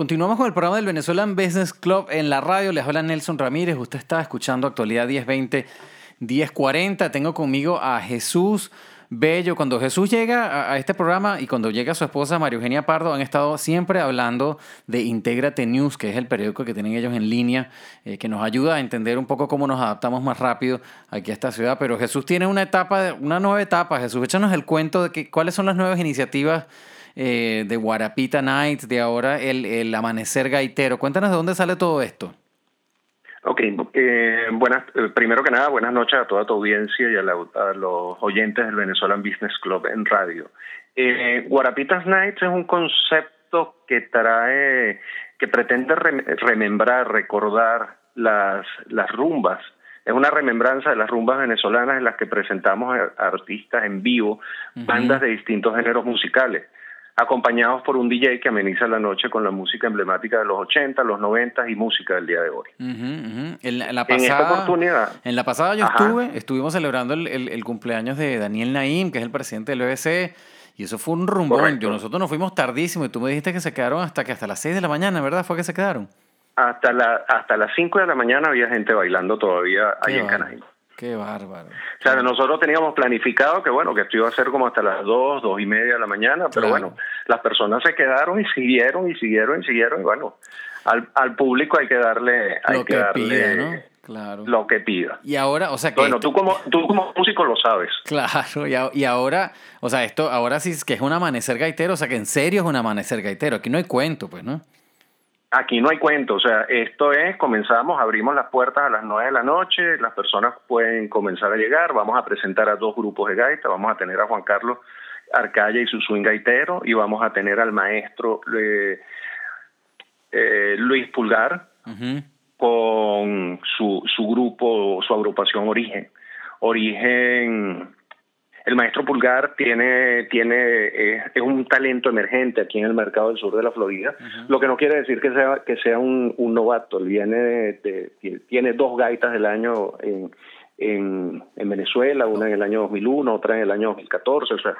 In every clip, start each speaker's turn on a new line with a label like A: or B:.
A: continuamos con el programa del Venezuelan Business Club en la radio. Les habla Nelson Ramírez. Usted está escuchando Actualidad 1020, 1040. Tengo conmigo a Jesús Bello. Cuando Jesús llega a, este programa y cuando llega su esposa María Eugenia Pardo, han estado siempre hablando de Intégrate News, que es el periódico que tienen ellos en línea, eh, que nos ayuda a entender un poco cómo nos adaptamos más rápido aquí a esta ciudad. Pero Jesús tiene una etapa, una nueva etapa. Jesús, échanos el cuento de que, cuáles son las nuevas iniciativas eh, de Guarapita Nights, de ahora el, el Amanecer Gaitero. Cuéntanos de dónde sale todo esto.
B: Ok, eh, buenas, eh, primero que nada, buenas noches a toda tu audiencia y a, los oyentes del Venezuelan Business Club en radio. Eh, Guarapitas Nights es un concepto que trae, que pretende remembrar, recordar las, las rumbas. Es una remembranza de las rumbas venezolanas en las que presentamos a artistas en vivo, bandas de distintos géneros musicales acompañados por un DJ que ameniza la noche con la música emblemática de los 80, los 90 y música del día de hoy.
A: En, la, pasada, esta oportunidad. En la pasada yo estuve, estuvimos celebrando el, cumpleaños de Daniel Naim, que es el presidente del OBC, y eso fue un rumbón. Yo, nosotros nos fuimos tardísimo y tú me dijiste que se quedaron hasta que hasta las 6 de la mañana, ¿verdad? ¿Fue que se quedaron?
B: Hasta, la, hasta las 5 de la mañana había gente bailando todavía ahí en Canaima.
A: Qué bárbaro.
B: O sea, nosotros teníamos planificado que, bueno, que esto iba a ser como hasta las dos, dos y media de la mañana, pero bueno, las personas se quedaron y siguieron y siguieron y siguieron y bueno, al, al público hay que darle, hay
A: lo que,
B: darle
A: pida, ¿no? Claro.
B: Lo que pida.
A: Y ahora, o sea que...
B: Bueno, tú como, tú como músico lo sabes.
A: Claro, y, y ahora, o sea, esto ahora sí es que es un amanecer gaitero, o sea que en serio es un amanecer gaitero, aquí no hay cuento, pues, ¿no?
B: Aquí no hay cuento, o sea, esto es, comenzamos, abrimos las puertas a las nueve de la noche, las personas pueden comenzar a llegar, vamos a presentar a dos grupos de gaita, vamos a tener a Juan Carlos Arcaya y su swing gaitero, y vamos a tener al maestro eh, eh, Luis Pulgar con su, su grupo, su agrupación Origen. Origen el maestro Pulgar tiene, tiene es un talento emergente aquí en el mercado del sur de la Florida, lo que no quiere decir que sea, que sea un, novato. Él viene de, tiene dos gaitas del año en, en, Venezuela, una en el año 2001, otra en el año 2014. O sea,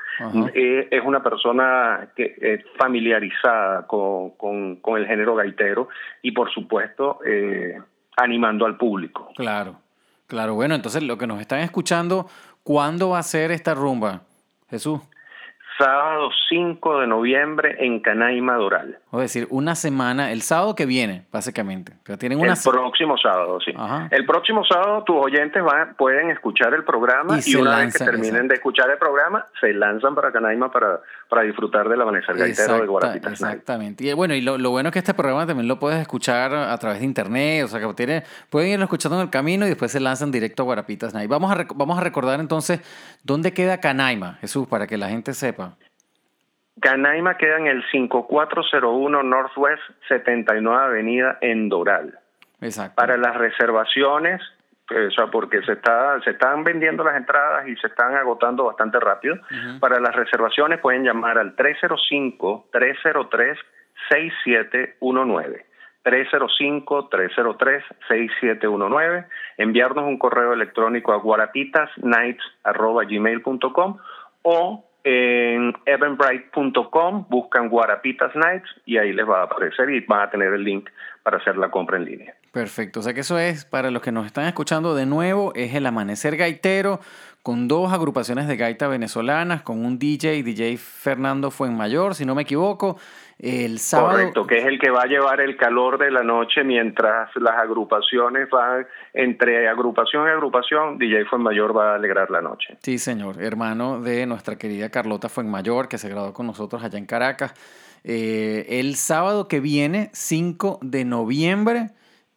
B: es, una persona que es familiarizada con, con, el género gaitero y, por supuesto, eh, animando al público.
A: Claro, claro. Bueno, entonces lo que nos están escuchando ¿Cuándo va a ser esta rumba, Jesús?
B: Sábado 5 de noviembre en Canaima Doral.
A: Es decir, una semana, el sábado que viene, básicamente.
B: tienen una... El próximo sábado, sí. El próximo sábado tus oyentes van, pueden escuchar el programa y, una vez que terminen de escuchar el programa, se lanzan para Canaima para, para disfrutar del amanecer gaitero de Guarapita.
A: Exactamente. Y bueno, y lo, bueno es que este programa también lo puedes escuchar a través de internet, o sea que tiene, pueden irlo escuchando en el camino y después se lanzan directo a Guarapitas Night. Vamos a, vamos a recordar entonces dónde queda Canaima, Jesús, para que la gente sepa.
B: Canaima queda en el 5401 Northwest 79 Avenida en Doral.
A: Exacto.
B: Para las reservaciones, eh, o sea, porque se está se están vendiendo las entradas y se están agotando bastante rápido. Para las reservaciones pueden llamar al 305 303 6719. 305-303-6719, enviarnos un correo electrónico a guarapitasnights.gmail.com o en eventbrite.com, buscan Guarapitas Nights y ahí les va a aparecer y van a tener el link para hacer la compra en línea.
A: Perfecto, o sea que eso es, para los que nos están escuchando de nuevo, es el Amanecer Gaitero con dos agrupaciones de gaita venezolanas, con un DJ, DJ Fernando Fuenmayor, si no me equivoco, el sábado.
B: Correcto, que es el que va a llevar el calor de la noche mientras las agrupaciones van entre agrupación y agrupación. DJ Fuenmayor va a alegrar la noche.
A: Sí, señor, hermano de nuestra querida Carlota Fuenmayor, que se graduó con nosotros allá en Caracas. Eh, el sábado que viene, 5 de noviembre,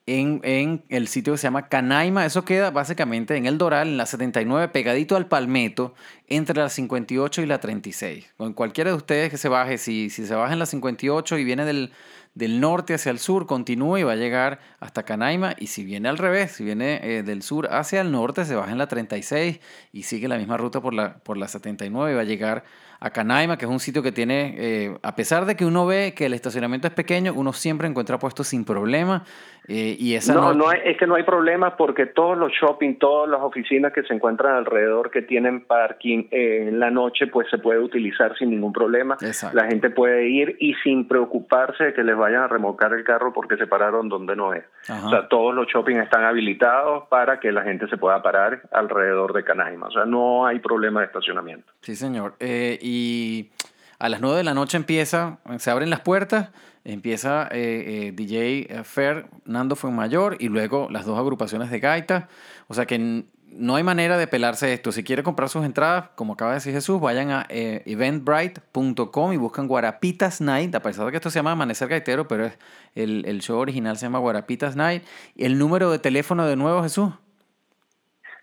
A: en, el sitio que se llama Canaima. Eso queda básicamente en el Doral, en la 79, pegadito al Palmetto, entre la 58 y la 36. Con cualquiera de ustedes que se baje, si, si se baja en la 58 y viene del, del norte hacia el sur, continúa y va a llegar hasta Canaima. Y si viene al revés, si viene eh, del sur hacia el norte, se baja en la 36 y sigue la misma ruta por la, por la 79 y va a llegar a Canaima, que es un sitio que tiene, eh, a pesar de que uno ve que el estacionamiento es pequeño, uno siempre encuentra puestos sin problema. Eh, y esa
B: no, no, es que no hay problema porque todos los shopping, todas las oficinas que se encuentran alrededor que tienen parking eh, en la noche, pues se puede utilizar sin ningún problema. La gente puede ir y sin preocuparse de que les vayan a remolcar el carro porque se pararon donde no es. O sea, todos los shopping están habilitados para que la gente se pueda parar alrededor de Canaima. O sea, no hay problema de estacionamiento.
A: Sí, señor. Eh, y a las 9 de la noche empieza, se abren las puertas Empieza eh, eh, DJ Fer, Nando mayor y luego las dos agrupaciones de gaita. O sea que no hay manera de pelarse esto. Si quiere comprar sus entradas, como acaba de decir Jesús, vayan a eh, eventbrite.com y buscan Guarapitas Night. A pesar de que esto se llama Amanecer Gaitero, pero el, el show original se llama Guarapitas Night. ¿Y el número de teléfono de nuevo, Jesús?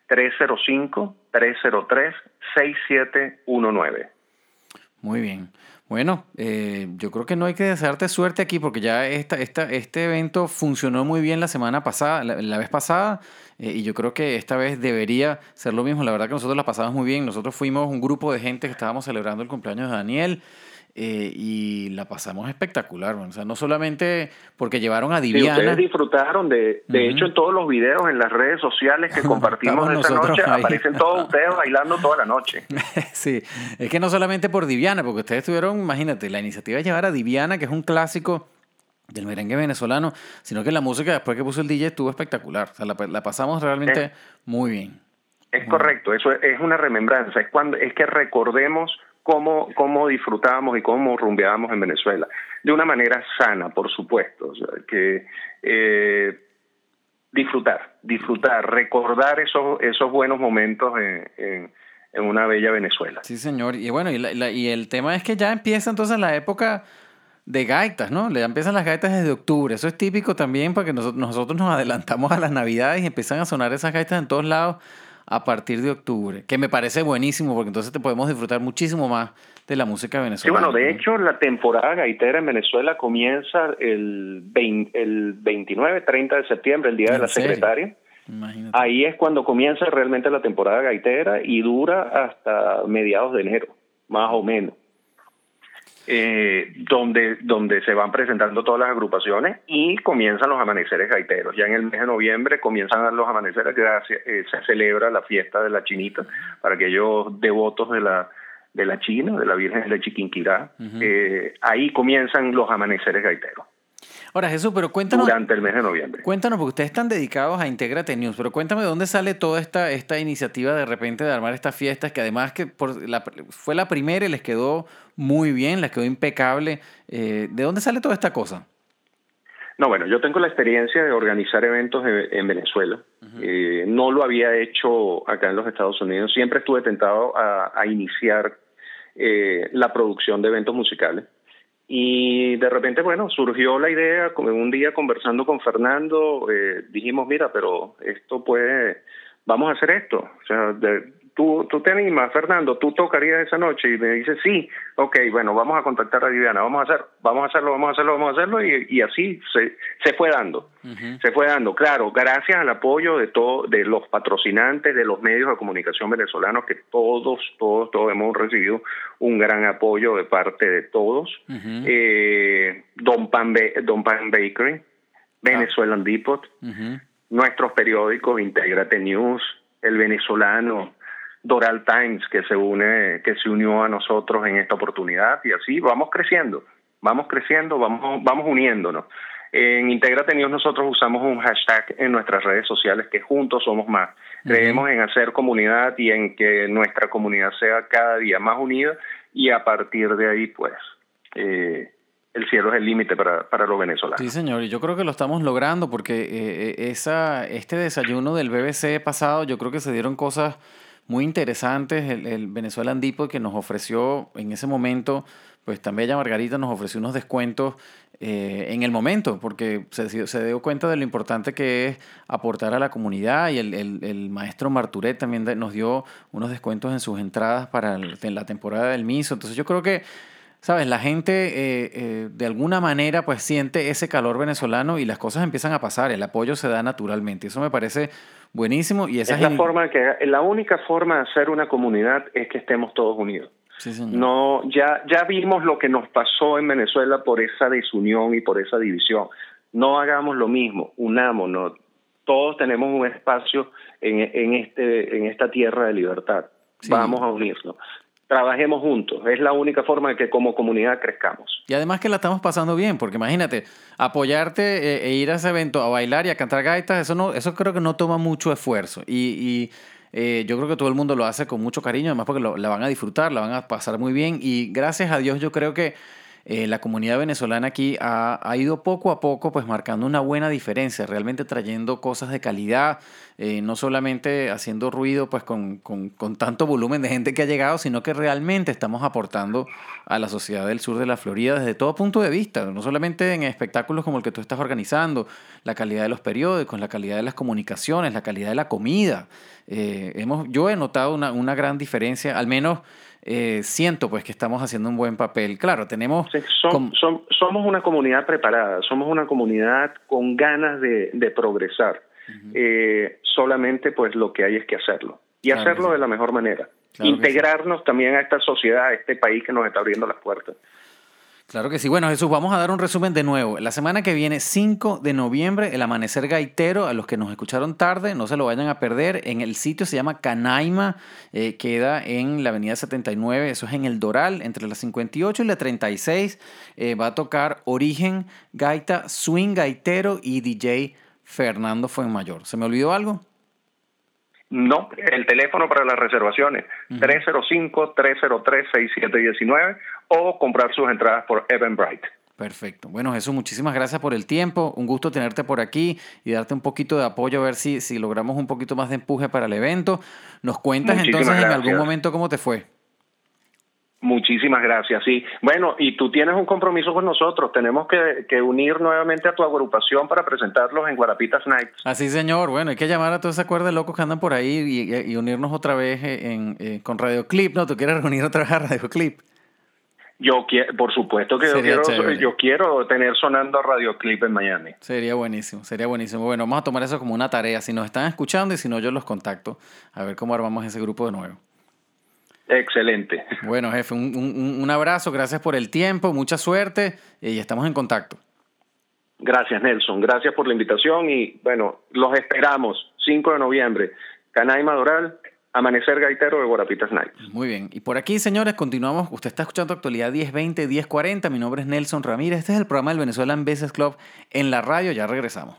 B: 305-303-6719.
A: Muy bien. Bueno, eh, yo creo que no hay que desearte suerte aquí porque ya esta, esta, este evento funcionó muy bien la semana pasada, la, vez pasada, eh, y yo creo que esta vez debería ser lo mismo. La verdad que nosotros la pasamos muy bien. Nosotros fuimos un grupo de gente que estábamos celebrando el cumpleaños de Daniel. Eh, y la pasamos espectacular, o sea, no solamente porque llevaron a Diviana.
B: ustedes disfrutaron de, de hecho en todos los videos en las redes sociales que compartimos esa noche, aparecen todos ustedes bailando toda la noche.
A: sí, es que no solamente por Diviana, porque ustedes tuvieron, imagínate, la iniciativa de llevar a Diviana, que es un clásico del merengue venezolano, sino que la música después que puso el DJ estuvo espectacular, o sea, la, pasamos realmente muy bien.
B: Es correcto, eso es, es una remembranza, es cuando es que recordemos cómo, cómo disfrutábamos y cómo rumbeábamos en Venezuela. De una manera sana, por supuesto. que eh, disfrutar, disfrutar, recordar esos, esos buenos momentos en, en, una bella Venezuela.
A: Sí, señor. Y bueno, y, y el tema es que ya empieza entonces la época de gaitas, ¿no? Le empiezan las gaitas desde octubre. Eso es típico también porque nosotros, nosotros nos adelantamos a las navidades y empiezan a sonar esas gaitas en todos lados a partir de octubre, que me parece buenísimo porque entonces te podemos disfrutar muchísimo más de la música venezolana.
B: Sí, bueno, de hecho la temporada gaitera en Venezuela comienza el, el 29, 30 de septiembre, el Día de la Secretaria. Ahí es cuando comienza realmente la temporada gaitera y dura hasta mediados de enero, más o menos eh, donde, donde se van presentando todas las agrupaciones y comienzan los amaneceres gaiteros. Ya en el mes de noviembre comienzan los amaneceres, que eh, se celebra la fiesta de la chinita para aquellos devotos de la de la China, de la Virgen de Chiquinquirá. eh, ahí comienzan los amaneceres gaiteros.
A: Ahora, Jesús, pero cuéntanos.
B: Durante el mes de noviembre.
A: Cuéntanos, porque ustedes están dedicados a Integrate News, pero cuéntame de dónde sale toda esta, esta iniciativa de repente de armar estas fiestas, que además que por la, fue la primera y les quedó muy bien, les quedó impecable. Eh, ¿De dónde sale toda esta cosa?
B: No, bueno, yo tengo la experiencia de organizar eventos en, Venezuela. Eh, no lo había hecho acá en los Estados Unidos. Siempre estuve tentado a, iniciar eh, la producción de eventos musicales. Y de repente, bueno, surgió la idea, como un día conversando con Fernando, eh, dijimos, mira, pero esto puede, vamos a hacer esto. O sea, de, ¿Tú, tú te animas, Fernando, tú tocarías esa noche y me dice sí, ok, bueno, vamos a contactar a Viviana, vamos a hacer, vamos a hacerlo, vamos a hacerlo, vamos a hacerlo y, y así se, se fue dando, se fue dando, claro, gracias al apoyo de todo, de los patrocinantes, de los medios de comunicación venezolanos que todos, todos, todos hemos recibido un gran apoyo de parte de todos, eh, Don Pan, Don Pan Bakery, ah. Venezuelan Depot, nuestros periódicos Integrate News, El Venezolano, Doral Times que se une, que se unió a nosotros en esta oportunidad y así vamos creciendo, vamos creciendo, vamos, vamos uniéndonos. En Integrate News nosotros usamos un hashtag en nuestras redes sociales que juntos somos más. Creemos en hacer comunidad y en que nuestra comunidad sea cada día más unida y a partir de ahí pues eh, el cielo es el límite para, para los venezolanos.
A: Sí, señor, y yo creo que lo estamos logrando porque eh, eh, esa, este desayuno del BBC pasado, yo creo que se dieron cosas muy interesantes. El, el Venezuelan Depot que nos ofreció en ese momento, pues también Bella Margarita nos ofreció unos descuentos eh, en el momento, porque se, se, dio cuenta de lo importante que es aportar a la comunidad y el, el, maestro Marturet también nos dio unos descuentos en sus entradas para en la temporada del MISO. Entonces yo creo que ¿sabes? La gente eh, eh, de alguna manera pues siente ese calor venezolano y las cosas empiezan a pasar, el apoyo se da naturalmente. Eso me parece buenísimo y esa
B: es la forma que la única forma de hacer una comunidad es que estemos todos unidos. no, ya, ya vimos lo que nos pasó en Venezuela por esa desunión y por esa división. No hagamos lo mismo, unámonos. Todos tenemos un espacio en, en, este, en esta tierra de libertad. Vamos a unirnos trabajemos juntos. Es la única forma de que como comunidad crezcamos.
A: Y además que la estamos pasando bien, porque imagínate, apoyarte eh, e ir a ese evento a bailar y a cantar gaitas, eso, no, eso creo que no toma mucho esfuerzo. Y, eh, yo creo que todo el mundo lo hace con mucho cariño, además porque la van a disfrutar, la van a pasar muy bien. Y gracias a Dios yo creo que eh, la comunidad venezolana aquí ha, ido poco a poco pues marcando una buena diferencia, realmente trayendo cosas de calidad, eh, no solamente haciendo ruido pues con, con, tanto volumen de gente que ha llegado, sino que realmente estamos aportando a la sociedad del sur de la Florida desde todo punto de vista, no solamente en espectáculos como el que tú estás organizando, la calidad de los periódicos, la calidad de las comunicaciones, la calidad de la comida. Eh, hemos, yo he notado una, una gran diferencia, al menos eh, siento pues que estamos haciendo un buen papel. Claro, tenemos...
B: somos una comunidad preparada, somos una comunidad con ganas de, progresar. Eh, solamente pues lo que hay es que hacerlo y hacerlo de la mejor manera. Integrarnos también a esta sociedad, a este país que nos está abriendo las puertas.
A: Claro que sí. Bueno, Jesús, vamos a dar un resumen de nuevo. La semana que viene, 5 de noviembre, el amanecer gaitero, a los que nos escucharon tarde, no se lo vayan a perder. En el sitio se llama Canaima, eh, queda en la avenida 79, eso es en el Doral, entre la 58 y la 36. Eh, va a tocar Origen, Gaita, Swing Gaitero y DJ Fernando Fuenmayor. ¿Se me olvidó algo?
B: No, el teléfono para las reservaciones, 305-303-6719 o comprar sus entradas por Eventbrite.
A: Perfecto. Bueno, Jesús, muchísimas gracias por el tiempo. Un gusto tenerte por aquí y darte un poquito de apoyo a ver si, si logramos un poquito más de empuje para el evento. ¿Nos cuentas entonces en algún momento cómo te fue?
B: Muchísimas gracias, sí. Bueno, y tú tienes un compromiso con nosotros. Tenemos que, unir nuevamente a tu agrupación para presentarlos en Guarapitas Nights.
A: Así, señor. Bueno, hay que llamar a toda esa cuerda de locos que andan por ahí y, unirnos otra vez en, eh, con Radio Clip, ¿no? ¿Tú quieres reunir otra vez a Radio Clip?
B: Yo quiero, por supuesto que yo quiero, yo quiero, tener sonando Radio Clip en Miami.
A: Sería buenísimo, sería buenísimo. Bueno, vamos a tomar eso como una tarea. Si nos están escuchando y si no, yo los contacto a ver cómo armamos ese grupo de nuevo.
B: Excelente.
A: Bueno, jefe, un, un, un abrazo, gracias por el tiempo, mucha suerte y estamos en contacto.
B: Gracias, Nelson. Gracias por la invitación y bueno, los esperamos 5 de noviembre. Canaima Doral, Amanecer Gaitero de Guarapitas Night.
A: Muy bien. Y por aquí, señores, continuamos. Usted está escuchando Actualidad 1020, 1040. Mi nombre es Nelson Ramírez. Este es el programa del Venezuelan Business Club en la radio. Ya regresamos.